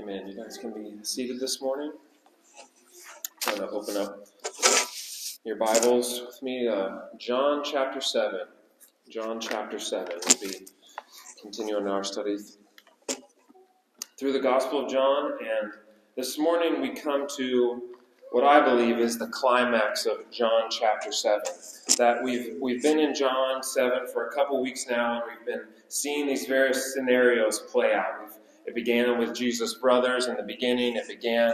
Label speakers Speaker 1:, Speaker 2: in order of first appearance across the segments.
Speaker 1: Amen. You guys can be seated this morning. I'm going to open up your Bibles with me. Uh, John chapter 7. John chapter 7. We'll be continuing our study through the Gospel of John. And this morning we come to what I believe is the climax of John chapter 7. That we've, we've been in John 7 for a couple weeks now, and we've been seeing these various scenarios play out. It began with Jesus' brothers in the beginning. It began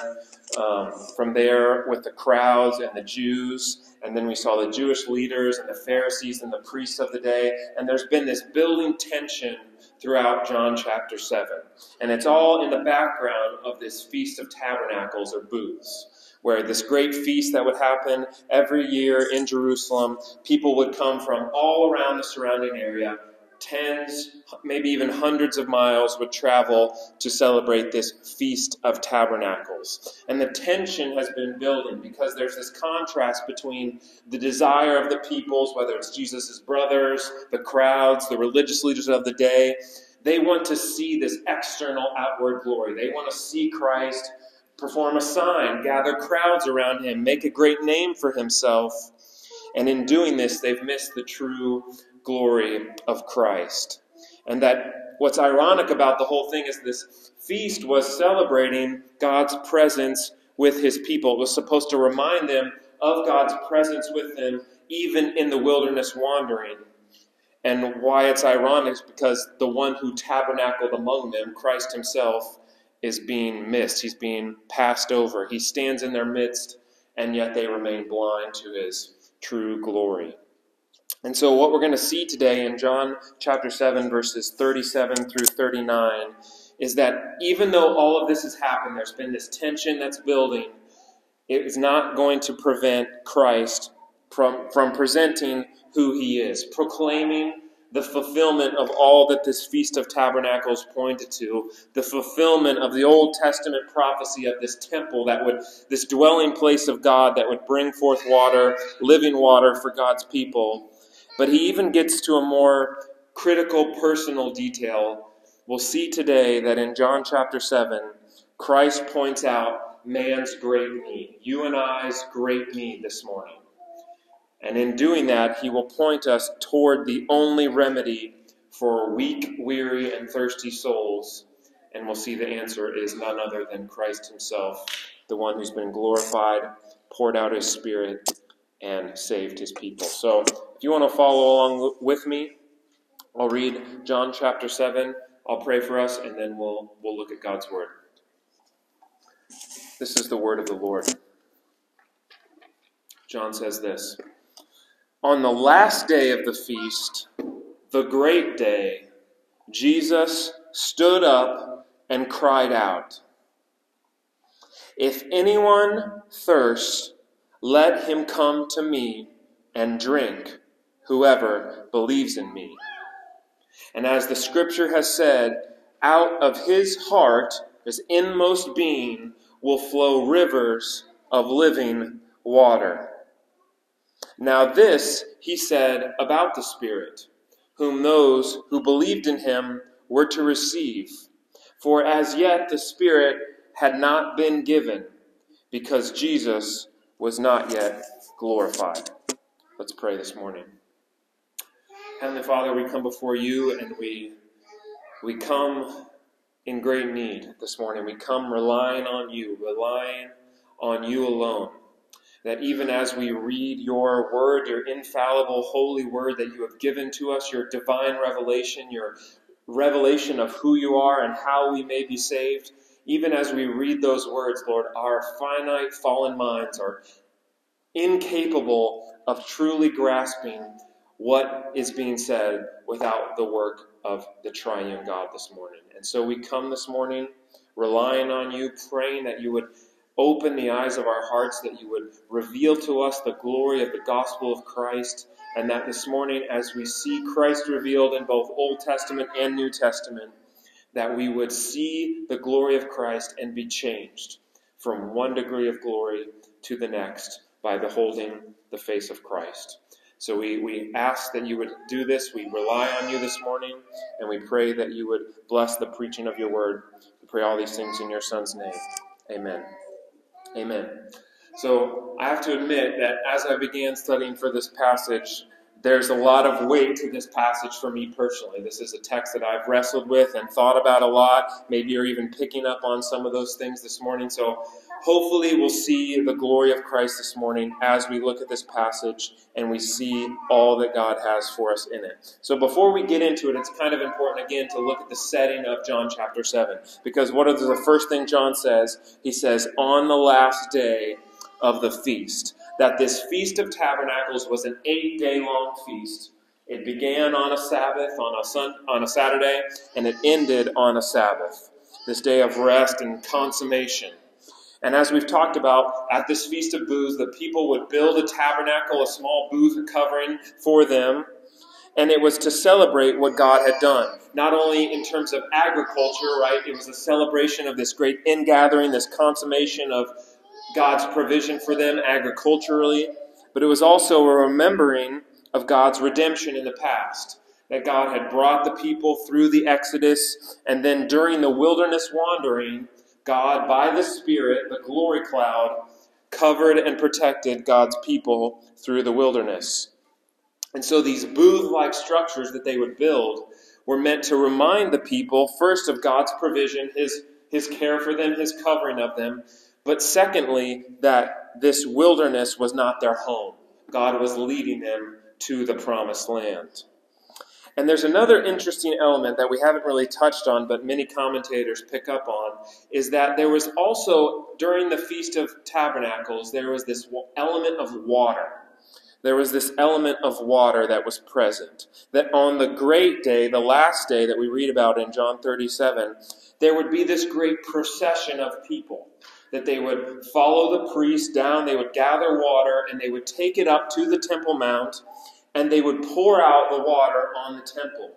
Speaker 1: um, from there with the crowds and the Jews. And then we saw the Jewish leaders and the Pharisees and the priests of the day. And there's been this building tension throughout John chapter 7. And it's all in the background of this Feast of Tabernacles or booths where this great feast that would happen every year in Jerusalem, people would come from all around the surrounding area tens, maybe even hundreds of miles would travel to celebrate this Feast of Tabernacles. And the tension has been building because there's this contrast between the desire of the peoples, whether it's Jesus' brothers, the crowds, the religious leaders of the day. They want to see this external outward glory. They want to see Christ perform a sign, gather crowds around him, make a great name for himself. And in doing this, they've missed the true glory of Christ. And that what's ironic about the whole thing is this feast was celebrating God's presence with his people. It was supposed to remind them of God's presence with them, even in the wilderness wandering. And why it's ironic is because the one who tabernacled among them, Christ himself, is being missed. He's being passed over. He stands in their midst, and yet they remain blind to his true glory. And so, what we're going to see today in John chapter 7, verses 37 through 39, is that even though all of this has happened, there's been this tension that's building, it is not going to prevent Christ from, from presenting who he is, proclaiming the fulfillment of all that this Feast of Tabernacles pointed to, the fulfillment of the Old Testament prophecy of this temple that would, this dwelling place of God that would bring forth water, living water for God's people. But he even gets to a more critical personal detail. We'll see today that in John chapter 7, Christ points out man's great need, you and I's great need this morning. And in doing that, he will point us toward the only remedy for weak, weary, and thirsty souls. And we'll see the answer is none other than Christ himself, the one who's been glorified, poured out his Spirit, and saved his people. So if you want to follow along with me, I'll read John chapter 7. I'll pray for us, and then we'll, we'll look at God's word. This is the word of the Lord. John says this On the last day of the feast, the great day, Jesus stood up and cried out, If anyone thirsts, let him come to me and drink, whoever believes in me. And as the scripture has said, out of his heart, his inmost being, will flow rivers of living water. Now, this he said about the Spirit, whom those who believed in him were to receive. For as yet the Spirit had not been given, because Jesus was not yet glorified. Let's pray this morning. Heavenly Father, we come before you and we we come in great need this morning. We come relying on you, relying on you alone. That even as we read your word, your infallible holy word that you have given to us, your divine revelation, your revelation of who you are and how we may be saved, even as we read those words, Lord, our finite fallen minds are incapable of truly grasping what is being said without the work of the triune God this morning. And so we come this morning relying on you, praying that you would open the eyes of our hearts, that you would reveal to us the glory of the gospel of Christ, and that this morning, as we see Christ revealed in both Old Testament and New Testament, that we would see the glory of Christ and be changed from one degree of glory to the next by beholding the face of Christ. So we, we ask that you would do this. We rely on you this morning, and we pray that you would bless the preaching of your word. We pray all these things in your Son's name. Amen. Amen. So I have to admit that as I began studying for this passage, there's a lot of weight to this passage for me personally. This is a text that I've wrestled with and thought about a lot. Maybe you're even picking up on some of those things this morning. So hopefully we'll see the glory of Christ this morning as we look at this passage and we see all that God has for us in it. So before we get into it, it's kind of important again to look at the setting of John chapter 7. Because what is the first thing John says? He says, On the last day of the feast that this Feast of Tabernacles was an eight day long feast. It began on a Sabbath, on a, sun, on a Saturday, and it ended on a Sabbath, this day of rest and consummation. And as we've talked about, at this Feast of Booths, the people would build a tabernacle, a small booth covering for them, and it was to celebrate what God had done. Not only in terms of agriculture, right? It was a celebration of this great ingathering, this consummation of God's provision for them agriculturally, but it was also a remembering of God's redemption in the past. That God had brought the people through the Exodus, and then during the wilderness wandering, God, by the Spirit, the glory cloud, covered and protected God's people through the wilderness. And so these booth like structures that they would build were meant to remind the people, first, of God's provision, His, his care for them, His covering of them, but secondly, that this wilderness was not their home. God was leading them to the promised land. And there's another interesting element that we haven't really touched on, but many commentators pick up on, is that there was also, during the Feast of Tabernacles, there was this element of water. There was this element of water that was present. That on the great day, the last day that we read about in John 37, there would be this great procession of people that they would follow the priest down, they would gather water, and they would take it up to the Temple Mount, and they would pour out the water on the temple.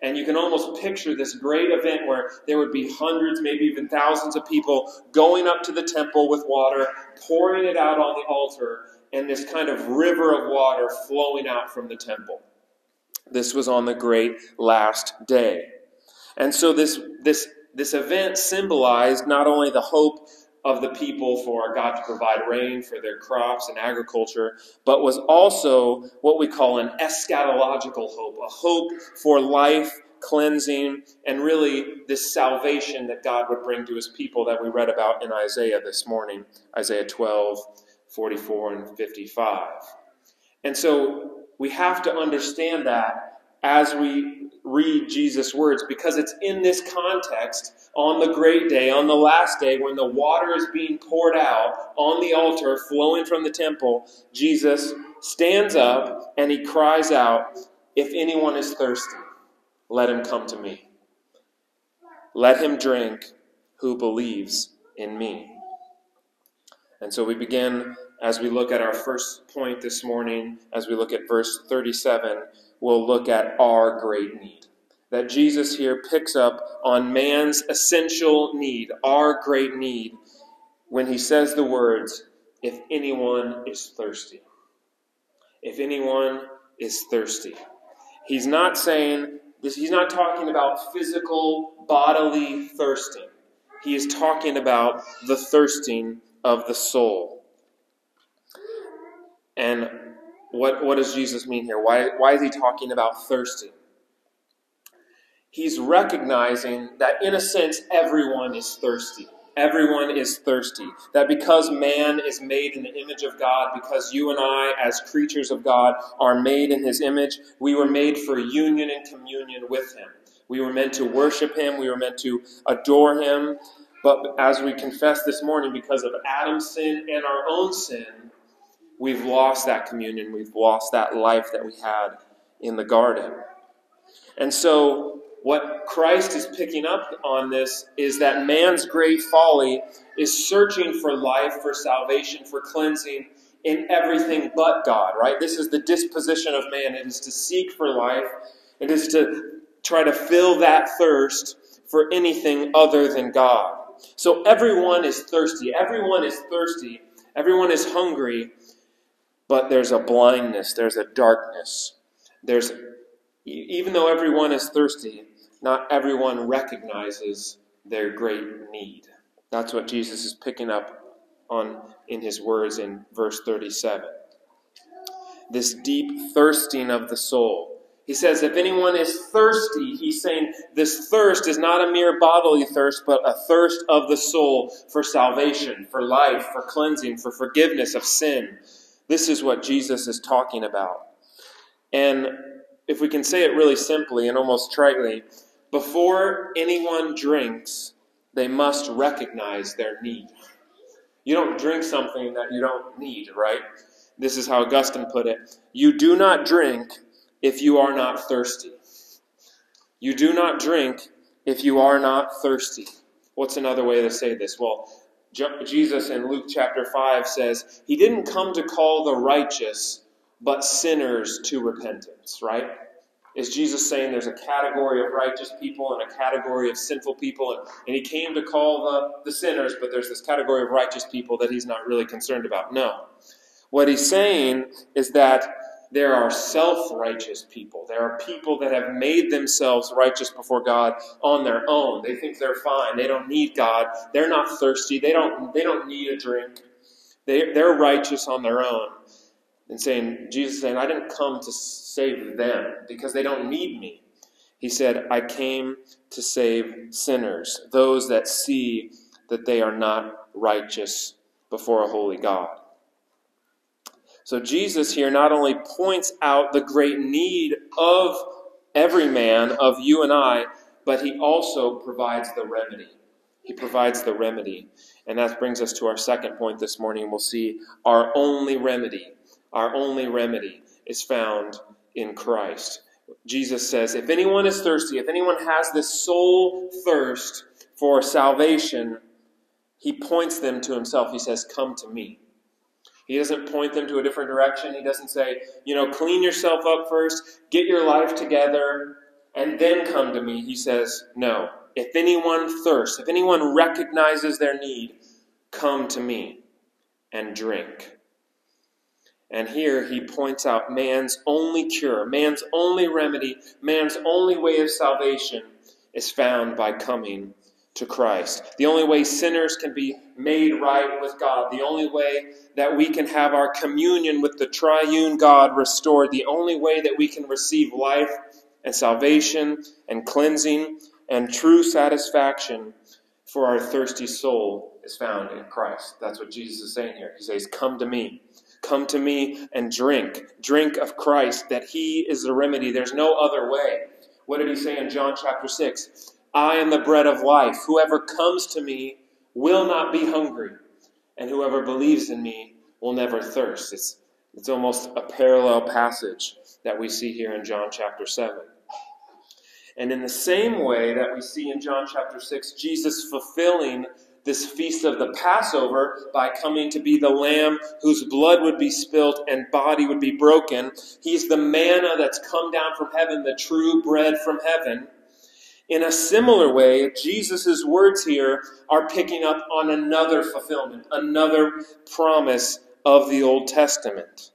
Speaker 1: And you can almost picture this great event where there would be hundreds, maybe even thousands of people going up to the temple with water, pouring it out on the altar, and this kind of river of water flowing out from the temple. This was on the great last day. And so this, this, this event symbolized not only the hope of the people for God to provide rain for their crops and agriculture, but was also what we call an eschatological hope, a hope for life, cleansing, and really this salvation that God would bring to his people that we read about in Isaiah this morning, Isaiah 12, 44, and 55. And so we have to understand that as we read Jesus' words because it's in this context on the great day, on the last day, when the water is being poured out on the altar, flowing from the temple. Jesus stands up and he cries out, If anyone is thirsty, let him come to me. Let him drink who believes in me. And so we begin as we look at our first point this morning, as we look at verse 37 we'll look at our great need. That Jesus here picks up on man's essential need, our great need, when he says the words, if anyone is thirsty. If anyone is thirsty. He's not saying this, he's not talking about physical, bodily thirsting. He is talking about the thirsting of the soul. And what, what does Jesus mean here? Why, why is he talking about thirsting? He's recognizing that, in a sense, everyone is thirsty. Everyone is thirsty. That because man is made in the image of God, because you and I, as creatures of God, are made in his image, we were made for union and communion with him. We were meant to worship him, we were meant to adore him. But as we confess this morning, because of Adam's sin and our own sin, we've lost that communion. We've lost that life that we had in the garden. And so, what Christ is picking up on this is that man's great folly is searching for life, for salvation, for cleansing in everything but God, right? This is the disposition of man. It is to seek for life, it is to try to fill that thirst for anything other than God. So everyone is thirsty. Everyone is thirsty. Everyone is hungry but there's a blindness, there's a darkness. There's even though everyone is thirsty, not everyone recognizes their great need. That's what Jesus is picking up on in his words in verse 37. This deep thirsting of the soul. He says, if anyone is thirsty, he's saying this thirst is not a mere bodily thirst, but a thirst of the soul for salvation, for life, for cleansing, for forgiveness of sin. This is what Jesus is talking about. And if we can say it really simply and almost tritely, before anyone drinks, they must recognize their need. You don't drink something that you don't need, right? This is how Augustine put it. You do not drink if you are not thirsty. You do not drink if you are not thirsty. What's another way to say this? Well, Jesus in Luke chapter 5 says, He didn't come to call the righteous, but sinners to repentance, right? Is Jesus saying there's a category of righteous people and a category of sinful people, and, and he came to call the, the sinners, but there's this category of righteous people that he's not really concerned about? No. What he's saying is that there are self righteous people. There are people that have made themselves righteous before God on their own. They think they're fine. They don't need God. They're not thirsty. They don't, they don't need a drink. They, they're righteous on their own and saying, Jesus saying, I didn't come to save them because they don't need me. He said, I came to save sinners, those that see that they are not righteous before a holy God. So Jesus here not only points out the great need of every man, of you and I, but he also provides the remedy. He provides the remedy. And that brings us to our second point this morning. We'll see our only remedy our only remedy is found in Christ. Jesus says, If anyone is thirsty, if anyone has this soul thirst for salvation, he points them to himself. He says, Come to me. He doesn't point them to a different direction. He doesn't say, you know, clean yourself up first, get your life together, and then come to me. He says, no. If anyone thirsts, if anyone recognizes their need, come to me and drink. And here he points out man's only cure, man's only remedy, man's only way of salvation is found by coming to Christ. The only way sinners can be made right with God, the only way that we can have our communion with the triune God restored, the only way that we can receive life and salvation and cleansing and true satisfaction for our thirsty soul is found in Christ. That's what Jesus is saying here. He says, Come to me. Come to me and drink. Drink of Christ, that He is the remedy. There's no other way. What did He say in John chapter 6? I am the bread of life. Whoever comes to me will not be hungry, and whoever believes in me will never thirst. It's, it's almost a parallel passage that we see here in John chapter 7. And in the same way that we see in John chapter 6, Jesus fulfilling this feast of the Passover by coming to be the lamb whose blood would be spilt and body would be broken. He's the manna that's come down from heaven, the true bread from heaven. In a similar way, Jesus' words here are picking up on another fulfillment, another promise of the Old Testament.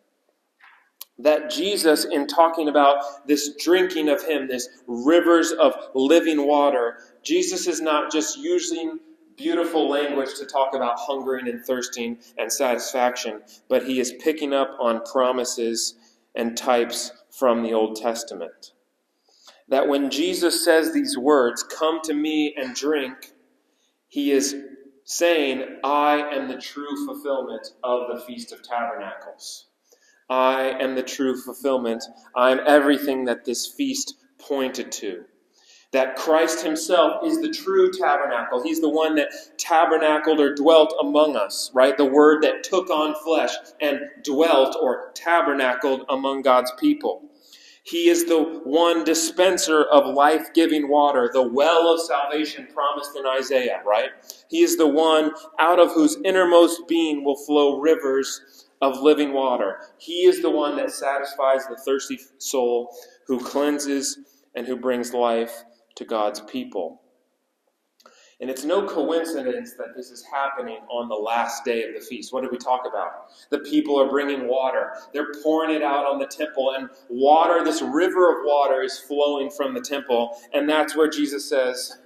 Speaker 1: That Jesus, in talking about this drinking of Him, this rivers of living water, Jesus is not just using beautiful language to talk about hungering and thirsting and satisfaction, but he is picking up on promises and types from the Old Testament. That when Jesus says these words, come to me and drink, he is saying, I am the true fulfillment of the Feast of Tabernacles. I am the true fulfillment. I am everything that this feast pointed to that Christ himself is the true tabernacle. He's the one that tabernacled or dwelt among us, right? The word that took on flesh and dwelt or tabernacled among God's people. He is the one dispenser of life giving water, the well of salvation promised in Isaiah, right? He is the one out of whose innermost being will flow rivers of living water. He is the one that satisfies the thirsty soul, who cleanses and who brings life to God's people. And it's no coincidence that this is happening on the last day of the feast. What did we talk about? The people are bringing water. They're pouring it out on the temple, and water, this river of water, is flowing from the temple. And that's where Jesus says,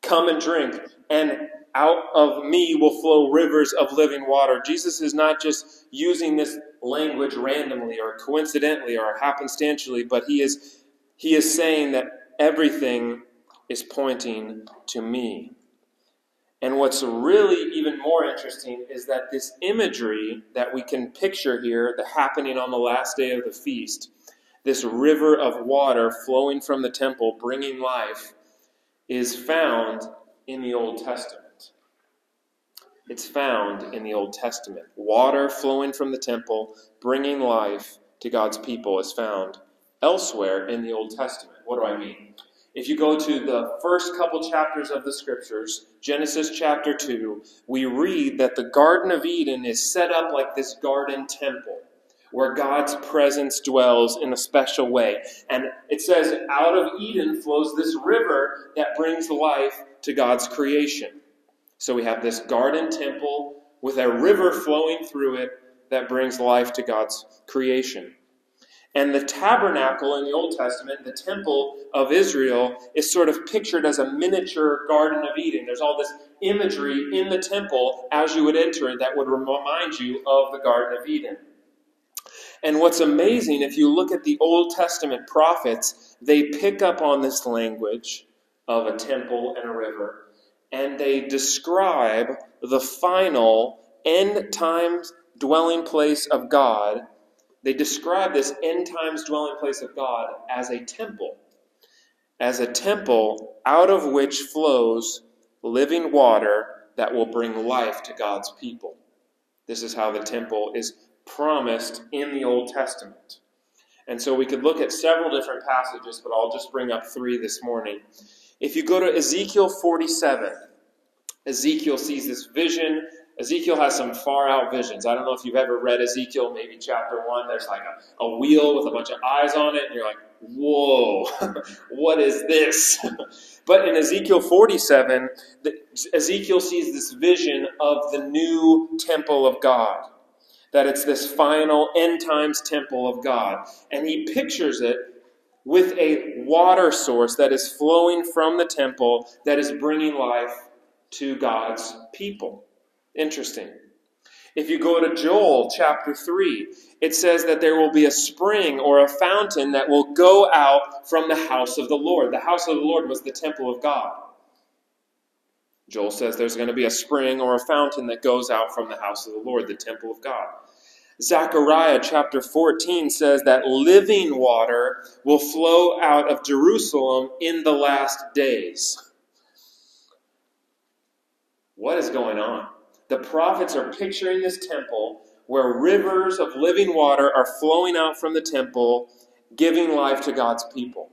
Speaker 1: Come and drink, and out of me will flow rivers of living water. Jesus is not just using this language randomly or coincidentally or happenstantially, but he is he is saying that everything is pointing to me. And what's really even more interesting is that this imagery that we can picture here, the happening on the last day of the feast, this river of water flowing from the temple, bringing life, is found in the Old Testament. It's found in the Old Testament. Water flowing from the temple, bringing life to God's people, is found elsewhere in the Old Testament. What do I mean? If you go to the first couple chapters of the scriptures, Genesis chapter 2, we read that the Garden of Eden is set up like this garden temple where God's presence dwells in a special way. And it says, out of Eden flows this river that brings life to God's creation. So we have this garden temple with a river flowing through it that brings life to God's creation. And the tabernacle in the Old Testament, the temple of Israel, is sort of pictured as a miniature Garden of Eden. There's all this imagery in the temple as you would enter that would remind you of the Garden of Eden. And what's amazing, if you look at the Old Testament prophets, they pick up on this language of a temple and a river and they describe the final end times dwelling place of God. They describe this end times dwelling place of God as a temple, as a temple out of which flows living water that will bring life to God's people. This is how the temple is promised in the Old Testament. And so we could look at several different passages, but I'll just bring up three this morning. If you go to Ezekiel 47, Ezekiel sees this vision. Ezekiel has some far out visions. I don't know if you've ever read Ezekiel, maybe chapter one. There's like a, a wheel with a bunch of eyes on it, and you're like, whoa, what is this? but in Ezekiel 47, the, Ezekiel sees this vision of the new temple of God. That it's this final end times temple of God. And he pictures it with a water source that is flowing from the temple that is bringing life to God's people. Interesting. If you go to Joel chapter 3, it says that there will be a spring or a fountain that will go out from the house of the Lord. The house of the Lord was the temple of God. Joel says there's going to be a spring or a fountain that goes out from the house of the Lord, the temple of God. Zechariah chapter 14 says that living water will flow out of Jerusalem in the last days. What is going on? The prophets are picturing this temple where rivers of living water are flowing out from the temple, giving life to God's people.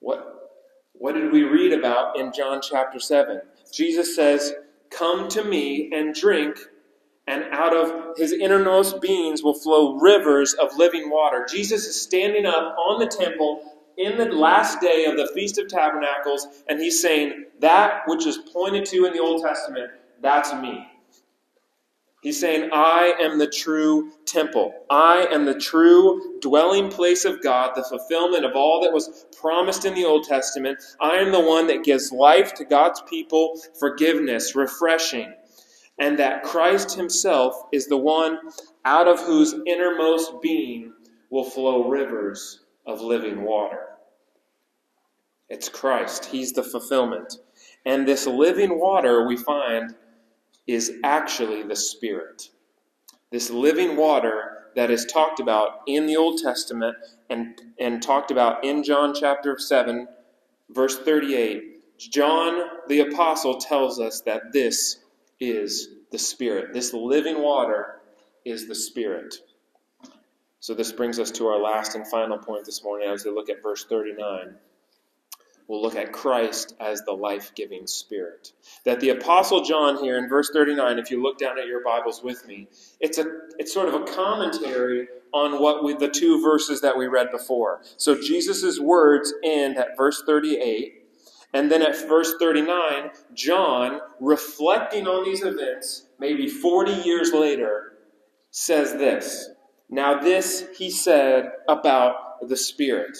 Speaker 1: What, what did we read about in John chapter 7? Jesus says, Come to me and drink, and out of his innermost beings will flow rivers of living water. Jesus is standing up on the temple in the last day of the Feast of Tabernacles, and he's saying, That which is pointed to in the Old Testament, that's me. He's saying, I am the true temple. I am the true dwelling place of God, the fulfillment of all that was promised in the Old Testament. I am the one that gives life to God's people, forgiveness, refreshing. And that Christ Himself is the one out of whose innermost being will flow rivers of living water. It's Christ, He's the fulfillment. And this living water we find is actually the Spirit. This living water that is talked about in the Old Testament and, and talked about in John chapter 7, verse 38, John the Apostle tells us that this is the Spirit. This living water is the Spirit. So this brings us to our last and final point this morning as we look at verse 39. We'll look at Christ as the life giving Spirit. That the Apostle John here in verse 39, if you look down at your Bibles with me, it's, a, it's sort of a commentary on what we, the two verses that we read before. So Jesus' words end at verse 38. And then at verse 39, John, reflecting on these events, maybe 40 years later, says this now, this he said about the Spirit.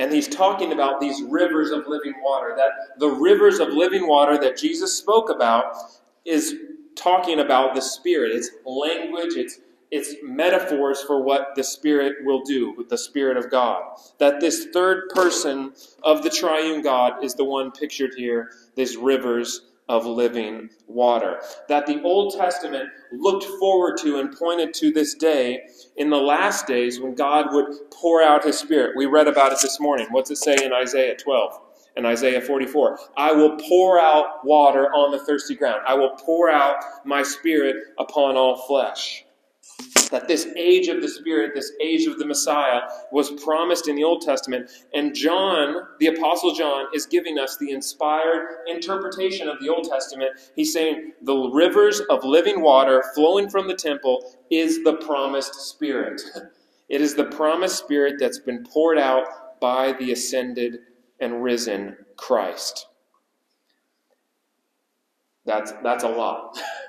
Speaker 1: And he's talking about these rivers of living water. That the rivers of living water that Jesus spoke about is talking about the Spirit. It's language, it's, it's metaphors for what the Spirit will do with the Spirit of God. That this third person of the triune God is the one pictured here, these rivers of living water. That the Old Testament looked forward to and pointed to this day in the last days when God would pour out his Spirit. We read about it this morning. What's it say in Isaiah 12? and Isaiah 44. I will pour out water on the thirsty ground. I will pour out my spirit upon all flesh that this age of the Spirit, this age of the Messiah, was promised in the Old Testament. And John, the Apostle John, is giving us the inspired interpretation of the Old Testament. He's saying the rivers of living water flowing from the temple is the promised Spirit. It is the promised Spirit that's been poured out by the ascended and risen Christ. That's, that's a lot.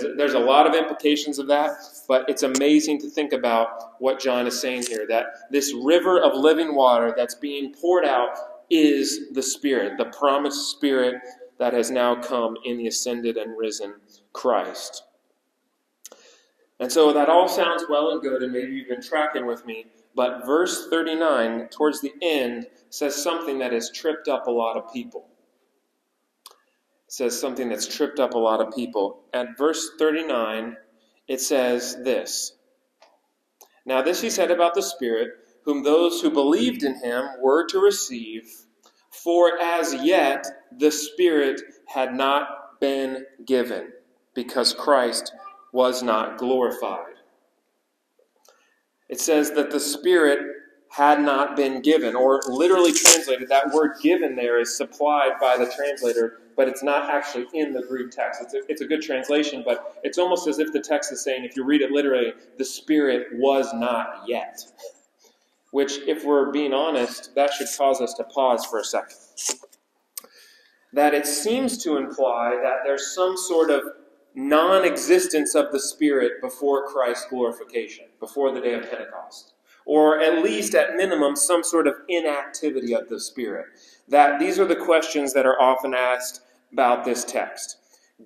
Speaker 1: There's a lot of implications of that, but it's amazing to think about what John is saying here that this river of living water that's being poured out is the Spirit, the promised Spirit that has now come in the ascended and risen Christ. And so that all sounds well and good, and maybe you've been tracking with me, but verse 39, towards the end, says something that has tripped up a lot of people says something that's tripped up a lot of people. At verse 39, it says this Now, this he said about the Spirit, whom those who believed in him were to receive, for as yet the Spirit had not been given, because Christ was not glorified. It says that the Spirit had not been given, or literally translated, that word given there is supplied by the translator but it's not actually in the Greek text. It's a, it's a good translation, but it's almost as if the text is saying, if you read it literally, the Spirit was not yet. Which, if we're being honest, that should cause us to pause for a second. That it seems to imply that there's some sort of non existence of the Spirit before Christ's glorification, before the day of Pentecost. Or at least, at minimum, some sort of inactivity of the Spirit that these are the questions that are often asked about this text.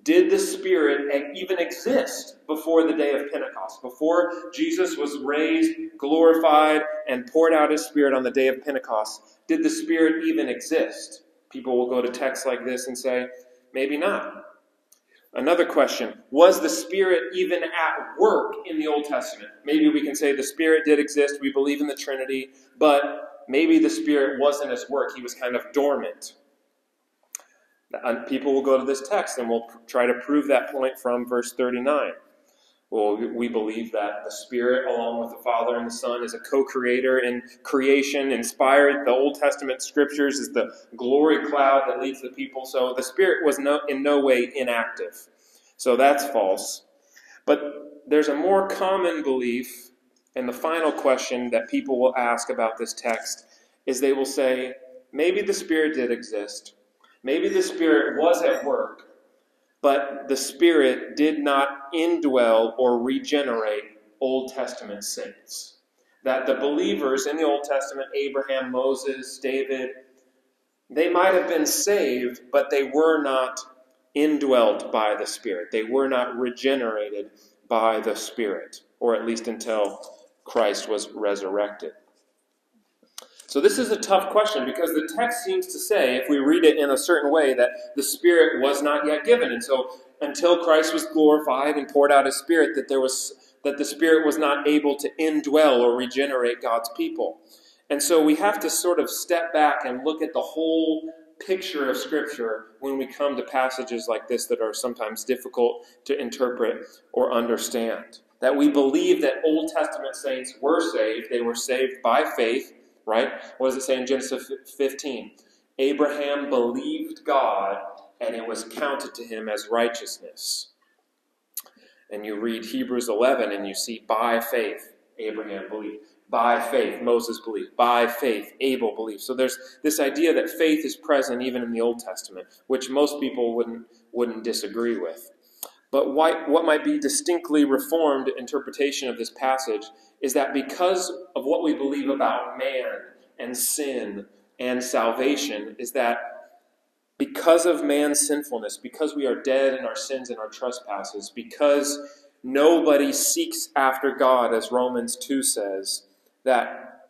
Speaker 1: Did the Spirit even exist before the day of Pentecost? Before Jesus was raised, glorified, and poured out his Spirit on the day of Pentecost, did the Spirit even exist? People will go to texts like this and say, maybe not. Another question Was the Spirit even at work in the Old Testament? Maybe we can say the Spirit did exist, we believe in the Trinity, but maybe the Spirit wasn't at work, he was kind of dormant. And people will go to this text and we'll try to prove that point from verse 39. Well, we believe that the Spirit, along with the Father and the Son, is a co creator in creation, inspired. The Old Testament scriptures is the glory cloud that leads the people. So the Spirit was no, in no way inactive. So that's false. But there's a more common belief and the final question that people will ask about this text is they will say, maybe the Spirit did exist. Maybe the Spirit was at work, but the Spirit did not indwell or regenerate Old Testament saints. That the believers in the Old Testament, Abraham, Moses, David, they might have been saved, but they were not indwelt by the Spirit. They were not regenerated by the Spirit, or at least until Christ was resurrected. So, this is a tough question because the text seems to say, if we read it in a certain way, that the Spirit was not yet given. And so, until Christ was glorified and poured out his Spirit, that, there was, that the Spirit was not able to indwell or regenerate God's people. And so, we have to sort of step back and look at the whole picture of Scripture when we come to passages like this that are sometimes difficult to interpret or understand that we believe that Old Testament saints were saved. They were saved by faith, right? What does it say in Genesis 15? Abraham believed God, and it was counted to him as righteousness. And you read Hebrews 11, and you see by faith, Abraham believed. By faith, Moses believed. By faith, Abel believed. So there's this idea that faith is present even in the Old Testament, which most people wouldn't, wouldn't disagree with. But what might be distinctly reformed interpretation of this passage is that because of what we believe about man and sin and salvation is that because of man's sinfulness, because we are dead in our sins and our trespasses, because nobody seeks after God, as Romans 2 says, that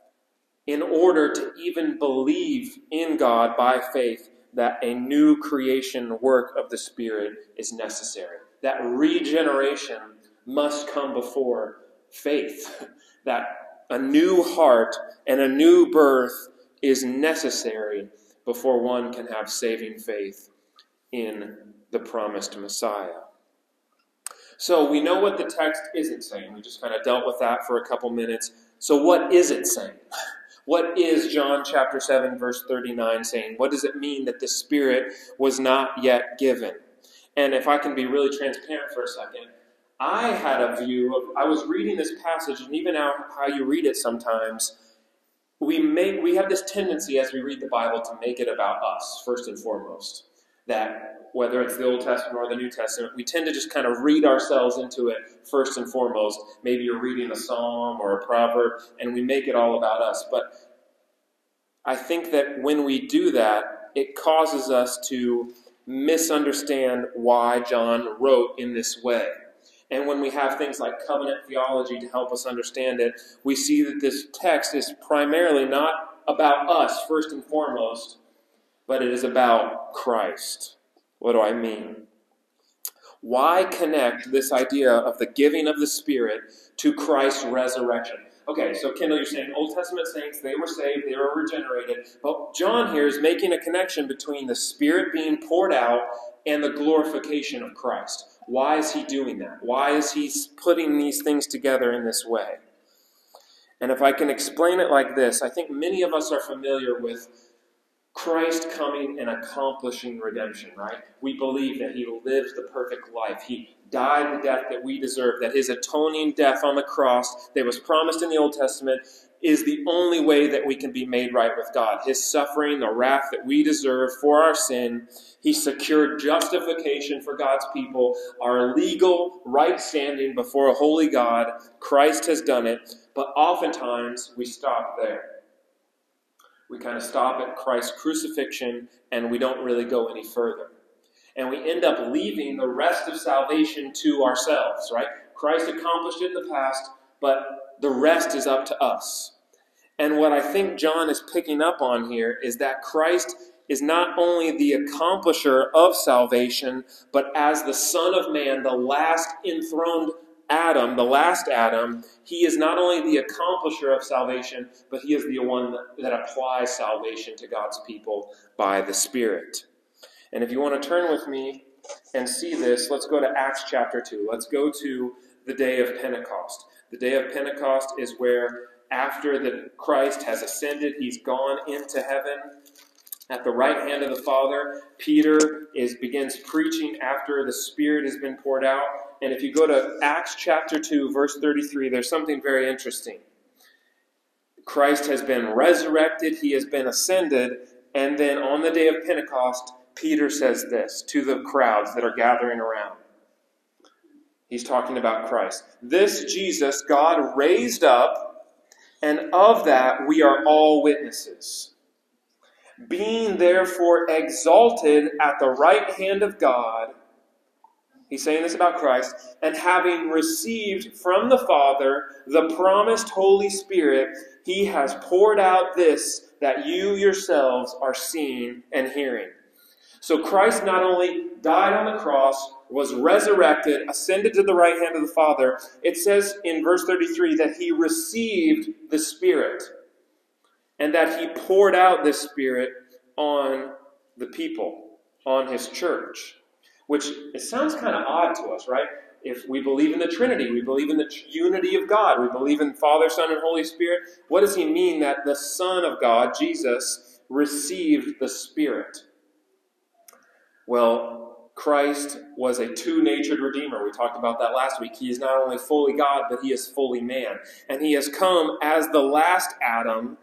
Speaker 1: in order to even believe in God by faith, that a new creation work of the Spirit is necessary. That regeneration must come before faith. That a new heart and a new birth is necessary before one can have saving faith in the promised Messiah. So we know what the text isn't saying. We just kind of dealt with that for a couple minutes. So, what is it saying? What is John chapter 7, verse 39 saying? What does it mean that the Spirit was not yet given? And if I can be really transparent for a second, I had a view of, I was reading this passage, and even how, you read it sometimes, we make we have this tendency as we read the Bible to make it about us first and foremost. That whether it's the Old Testament or the New Testament, we tend to just kind of read ourselves into it first and foremost. Maybe you're reading a psalm or a proverb, and we make it all about us. But I think that when we do that, it causes us to misunderstand why John wrote in this way. And when we have things like covenant theology to help us understand it, we see that this text is primarily not about us, first and foremost, but it is about Christ. What do I mean? Why connect this idea of the giving of the Spirit to Christ's resurrection? Okay, so Kendall, you're saying Old Testament saints, they were saved, they were regenerated. But John here is making a connection between the Spirit being poured out and the glorification of Christ. Why is he doing that? Why is he putting these things together in this way? And if I can explain it like this, I think many of us are familiar with Christ coming and accomplishing redemption, right? We believe that he lived the perfect life. He died the death that we deserve, that his atoning death on the cross that was promised in the Old Testament is the only way that we can be made right with God. His suffering, the wrath that we deserve for our sin, He secured justification for God's people, our legal right standing before a holy God. Christ has done it, but oftentimes we stop there. We kind of stop at Christ's crucifixion and we don't really go any further. And we end up leaving the rest of salvation to ourselves, right? Christ accomplished it in the past, but the rest is up to us. And what I think John is picking up on here is that Christ is not only the accomplisher of salvation, but as the Son of Man, the last enthroned Adam, the last Adam, he is not only the accomplisher of salvation, but he is the one that applies salvation to God's people by the Spirit. And if you want to turn with me and see this, let's go to Acts chapter 2. Let's go to the day of Pentecost. The day of Pentecost is where, after the Christ has ascended, he's gone into heaven. At the right hand of the Father, Peter is begins preaching after the Spirit has been poured out. And if you go to Acts chapter 2, verse 33, there's something very interesting. Christ has been resurrected, he has been ascended, and then on the day of Pentecost, Peter says this to the crowds that are gathering around. He's talking about Christ. This Jesus God raised up, and of that we are all witnesses. Being therefore exalted at the right hand of God, he's saying this about Christ, and having received from the Father the promised Holy Spirit, he has poured out this that you yourselves are seeing and hearing. So Christ not only died on the cross, was resurrected, ascended to the right hand of the Father, it says in verse 33 that he received the Spirit and that he poured out this Spirit on the people, on his church. Which it sounds kind of odd to us, right? If we believe in the Trinity, we believe in the unity of God, we believe in Father, Son, and Holy Spirit, what does he mean that the Son of God, Jesus, received the Spirit? Well, Christ was a two natured Redeemer. We talked about that last week. He is not only fully God, but he is fully man. And he has come as the last Adam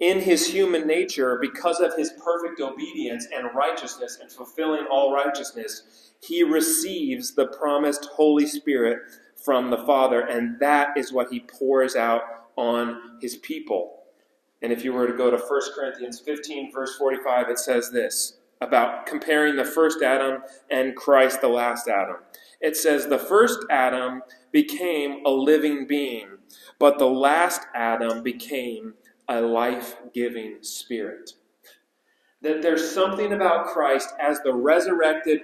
Speaker 1: in his human nature because of his perfect obedience and righteousness and fulfilling all righteousness. He receives the promised Holy Spirit from the Father, and that is what he pours out on his people. And if you were to go to 1 Corinthians 15, verse 45, it says this about comparing the first Adam and Christ, the last Adam. It says, The first Adam became a living being, but the last Adam became a life giving spirit. That there's something about Christ as the resurrected,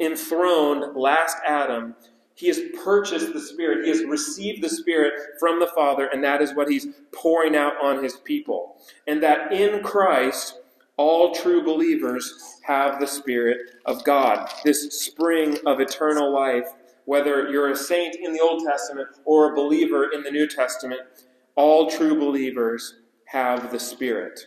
Speaker 1: enthroned last Adam. He has purchased the Spirit. He has received the Spirit from the Father, and that is what He's pouring out on His people. And that in Christ, all true believers have the Spirit of God, this spring of eternal life. Whether you're a saint in the Old Testament or a believer in the New Testament, all true believers have the Spirit.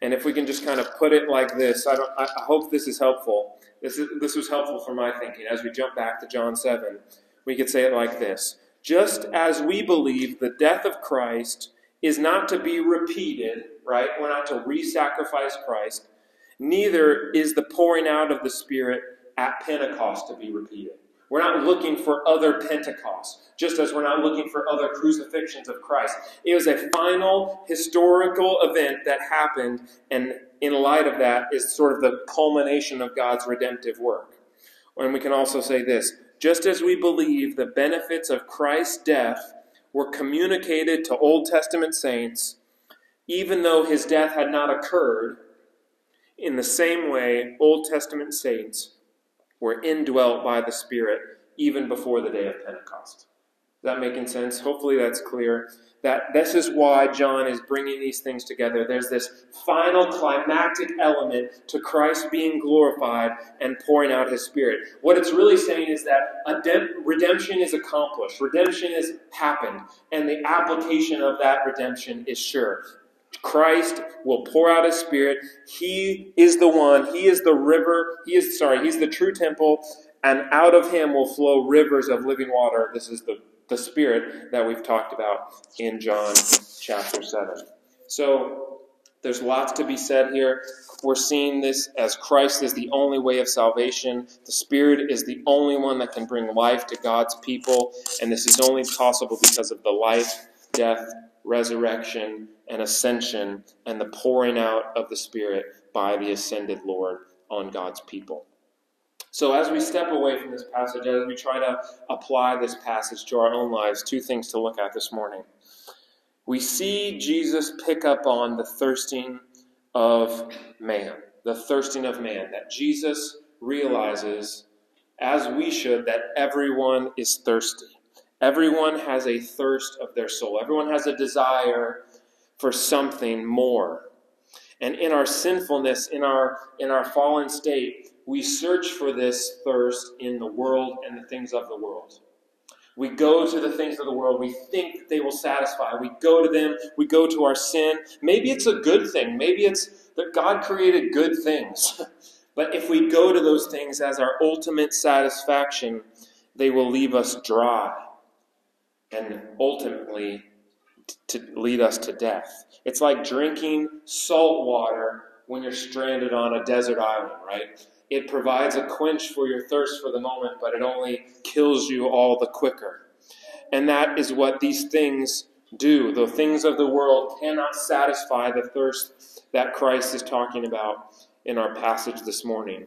Speaker 1: And if we can just kind of put it like this, I, I hope this is helpful. This, is, this was helpful for my thinking. As we jump back to John 7, we could say it like this Just as we believe the death of Christ is not to be repeated, right? We're not to re sacrifice Christ. Neither is the pouring out of the Spirit at Pentecost to be repeated. We're not looking for other Pentecosts, just as we're not looking for other crucifixions of Christ. It was a final historical event that happened, and in light of that is sort of the culmination of God's redemptive work. And we can also say this just as we believe the benefits of Christ's death were communicated to Old Testament saints, even though his death had not occurred, in the same way, Old Testament saints were indwelt by the Spirit even before the day of Pentecost. Is that making sense? Hopefully that's clear. That this is why John is bringing these things together. There's this final climactic element to Christ being glorified and pouring out his Spirit. What it's really saying is that redemption is accomplished, redemption has happened, and the application of that redemption is sure. Christ will pour out his spirit. He is the one, he is the river, he is sorry, he's the true temple, and out of him will flow rivers of living water. This is the, the spirit that we've talked about in John chapter 7. So there's lots to be said here. We're seeing this as Christ is the only way of salvation. The Spirit is the only one that can bring life to God's people, and this is only possible because of the life, death, resurrection, and ascension, and the pouring out of the Spirit by the ascended Lord on God's people. So, as we step away from this passage, as we try to apply this passage to our own lives, two things to look at this morning. We see Jesus pick up on the thirsting of man, the thirsting of man, that Jesus realizes, as we should, that everyone is thirsty. Everyone has a thirst of their soul. Everyone has a desire for something more. And in our sinfulness, in our in our fallen state, we search for this thirst in the world and the things of the world. We go to the things of the world. We think that they will satisfy. We go to them. We go to our sin. Maybe it's a good thing. Maybe it's that God created good things. but if we go to those things as our ultimate satisfaction, they will leave us dry and ultimately to lead us to death. It's like drinking salt water when you're stranded on a desert island, right? It provides a quench for your thirst for the moment, but it only kills you all the quicker. And that is what these things do. The things of the world cannot satisfy the thirst that Christ is talking about in our passage this morning.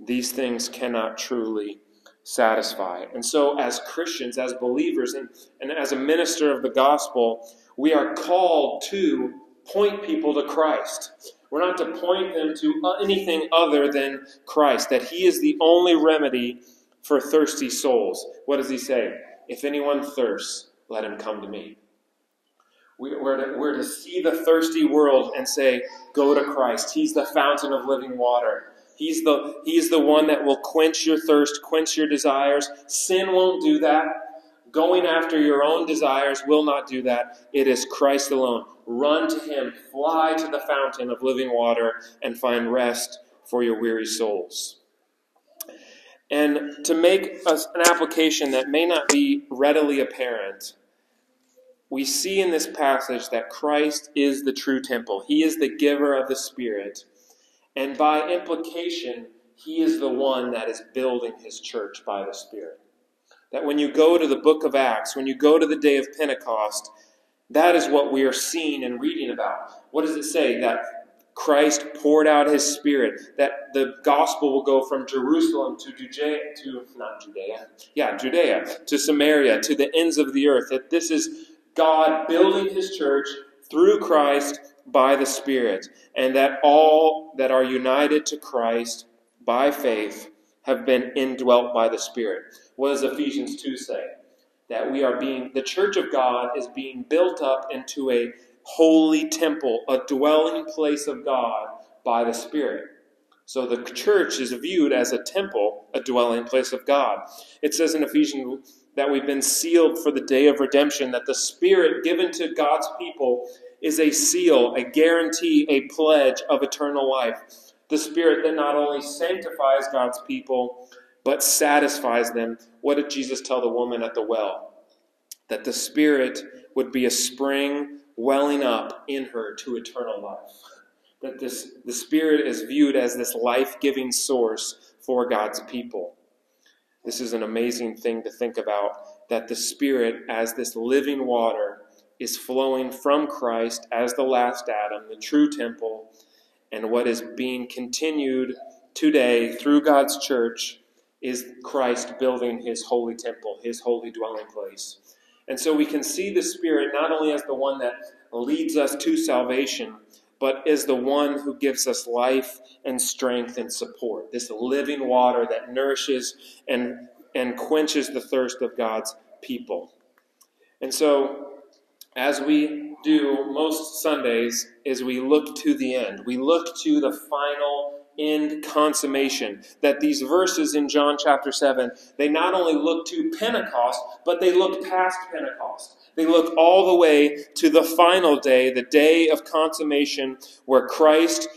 Speaker 1: These things cannot truly satisfy. And so, as Christians, as believers, and, and as a minister of the gospel, we are called to point people to Christ. We're not to point them to uh, anything other than Christ, that He is the only remedy for thirsty souls. What does He say? If anyone thirsts, let him come to me. We're to, we're to see the thirsty world and say, Go to Christ. He's the fountain of living water. He's the, he's the one that will quench your thirst, quench your desires. Sin won't do that. Going after your own desires will not do that. It is Christ alone. Run to Him, fly to the fountain of living water, and find rest for your weary souls. And to make an application that may not be readily apparent, we see in this passage that Christ is the true temple. He is the giver of the Spirit. And by implication, he is the one that is building his church by the Spirit. That when you go to the book of Acts, when you go to the day of Pentecost, That is what we are seeing and reading about. What does it say? That Christ poured out his spirit, that the gospel will go from Jerusalem to Judea, to not Judea, yeah, Judea, to Samaria, to the ends of the earth. That this is God building his church through Christ by the Spirit, and that all that are united to Christ by faith have been indwelt by the Spirit. What does Ephesians 2 say? That we are being, the church of God is being built up into a holy temple, a dwelling place of God by the Spirit. So the church is viewed as a temple, a dwelling place of God. It says in Ephesians that we've been sealed for the day of redemption, that the Spirit given to God's people is a seal, a guarantee, a pledge of eternal life. The Spirit that not only sanctifies God's people, but satisfies them. What did Jesus tell the woman at the well? That the Spirit would be a spring welling up in her to eternal life. That this, the Spirit is viewed as this life giving source for God's people. This is an amazing thing to think about that the Spirit, as this living water, is flowing from Christ as the last Adam, the true temple, and what is being continued today through God's church is Christ building his holy temple, his holy dwelling place. And so we can see the Spirit not only as the one that leads us to salvation, but is the one who gives us life and strength and support. This living water that nourishes and, and quenches the thirst of God's people. And so, as we do most Sundays, is we look to the end. We look to the final end consummation. That these verses in John chapter 7, they not only look to Pentecost, but they look past Pentecost. They look all the way to the final day, the day of consummation, where Christ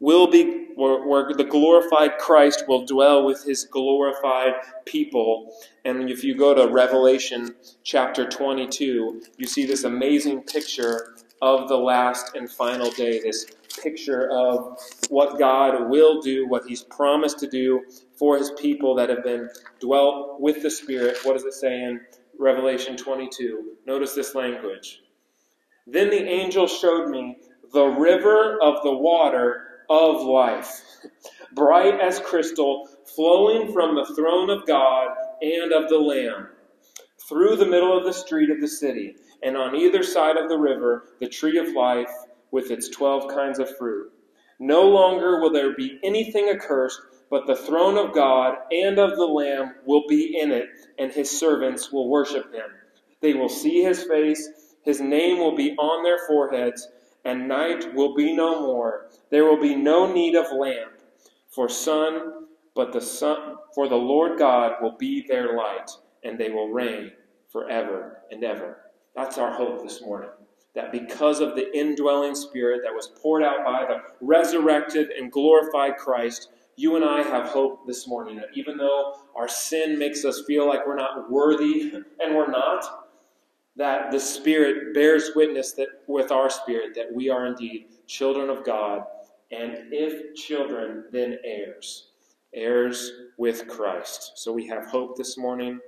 Speaker 1: will be, where, where, the glorified Christ will dwell with his glorified people. And if you go to Revelation chapter 22, you see this amazing picture of the last and final day, this picture of what God will do, what He's promised to do for His people that have been dwelt with the Spirit. What does it say in Revelation 22? Notice this language. Then the angel showed me the river of the water of life, bright as crystal, flowing from the throne of God and of the Lamb, through the middle of the street of the city. And on either side of the river, the tree of life with its twelve kinds of fruit. No longer will there be anything accursed, but the throne of God and of the Lamb will be in it, and his servants will worship him. They will see his face, his name will be on their foreheads, and night will be no more. There will be no need of lamp for sun, but the sun for the Lord God will be their light, and they will reign forever and ever. That's our hope this morning that because of the indwelling Spirit that was poured out by the resurrected and glorified Christ, you and I have hope this morning that even though our sin makes us feel like we're not worthy, and we're not, that the Spirit bears witness that with our spirit that we are indeed children of God, and if children, then heirs, heirs with Christ. So we have hope this morning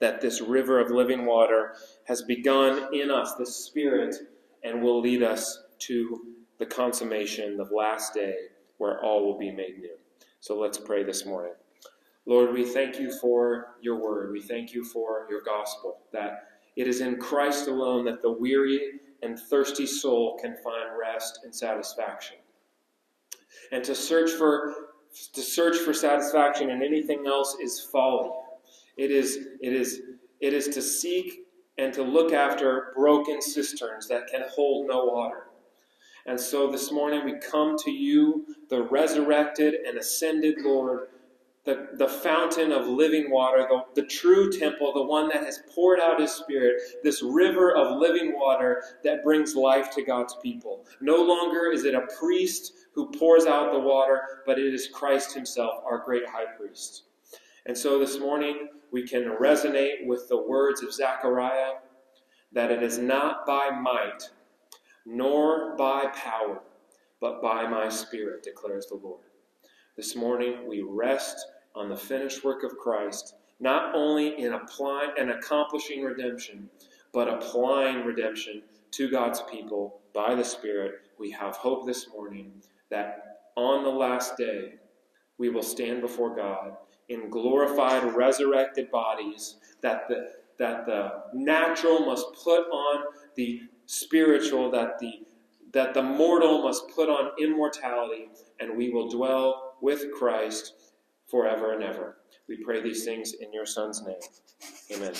Speaker 1: that this river of living water has begun in us, the Spirit, and will lead us to the consummation, the last day, where all will be made new. So let's pray this morning. Lord, we thank you for your word. We thank you for your gospel, that it is in Christ alone that the weary and thirsty soul can find rest and satisfaction. And to search for to search for satisfaction in anything else is folly. It is, it is, it is to seek and to look after broken cisterns that can hold no water. And so this morning we come to you, the resurrected and ascended Lord, the, the fountain of living water, the, the true temple, the one that has poured out his spirit, this river of living water that brings life to God's people. No longer is it a priest who pours out the water, but it is Christ himself, our great high priest. And so this morning, we can resonate with the words of Zechariah that it is not by might nor by power, but by my Spirit, declares the Lord. This morning, we rest on the finished work of Christ, not only in applying and accomplishing redemption, but applying redemption to God's people by the Spirit, we have hope this morning that on the last day we will stand before God in glorified, resurrected bodies, that the, that the natural must put on the spiritual, that the, that the mortal must put on immortality, and we will dwell with Christ forever and ever. We pray these things in your Son's name. Amen.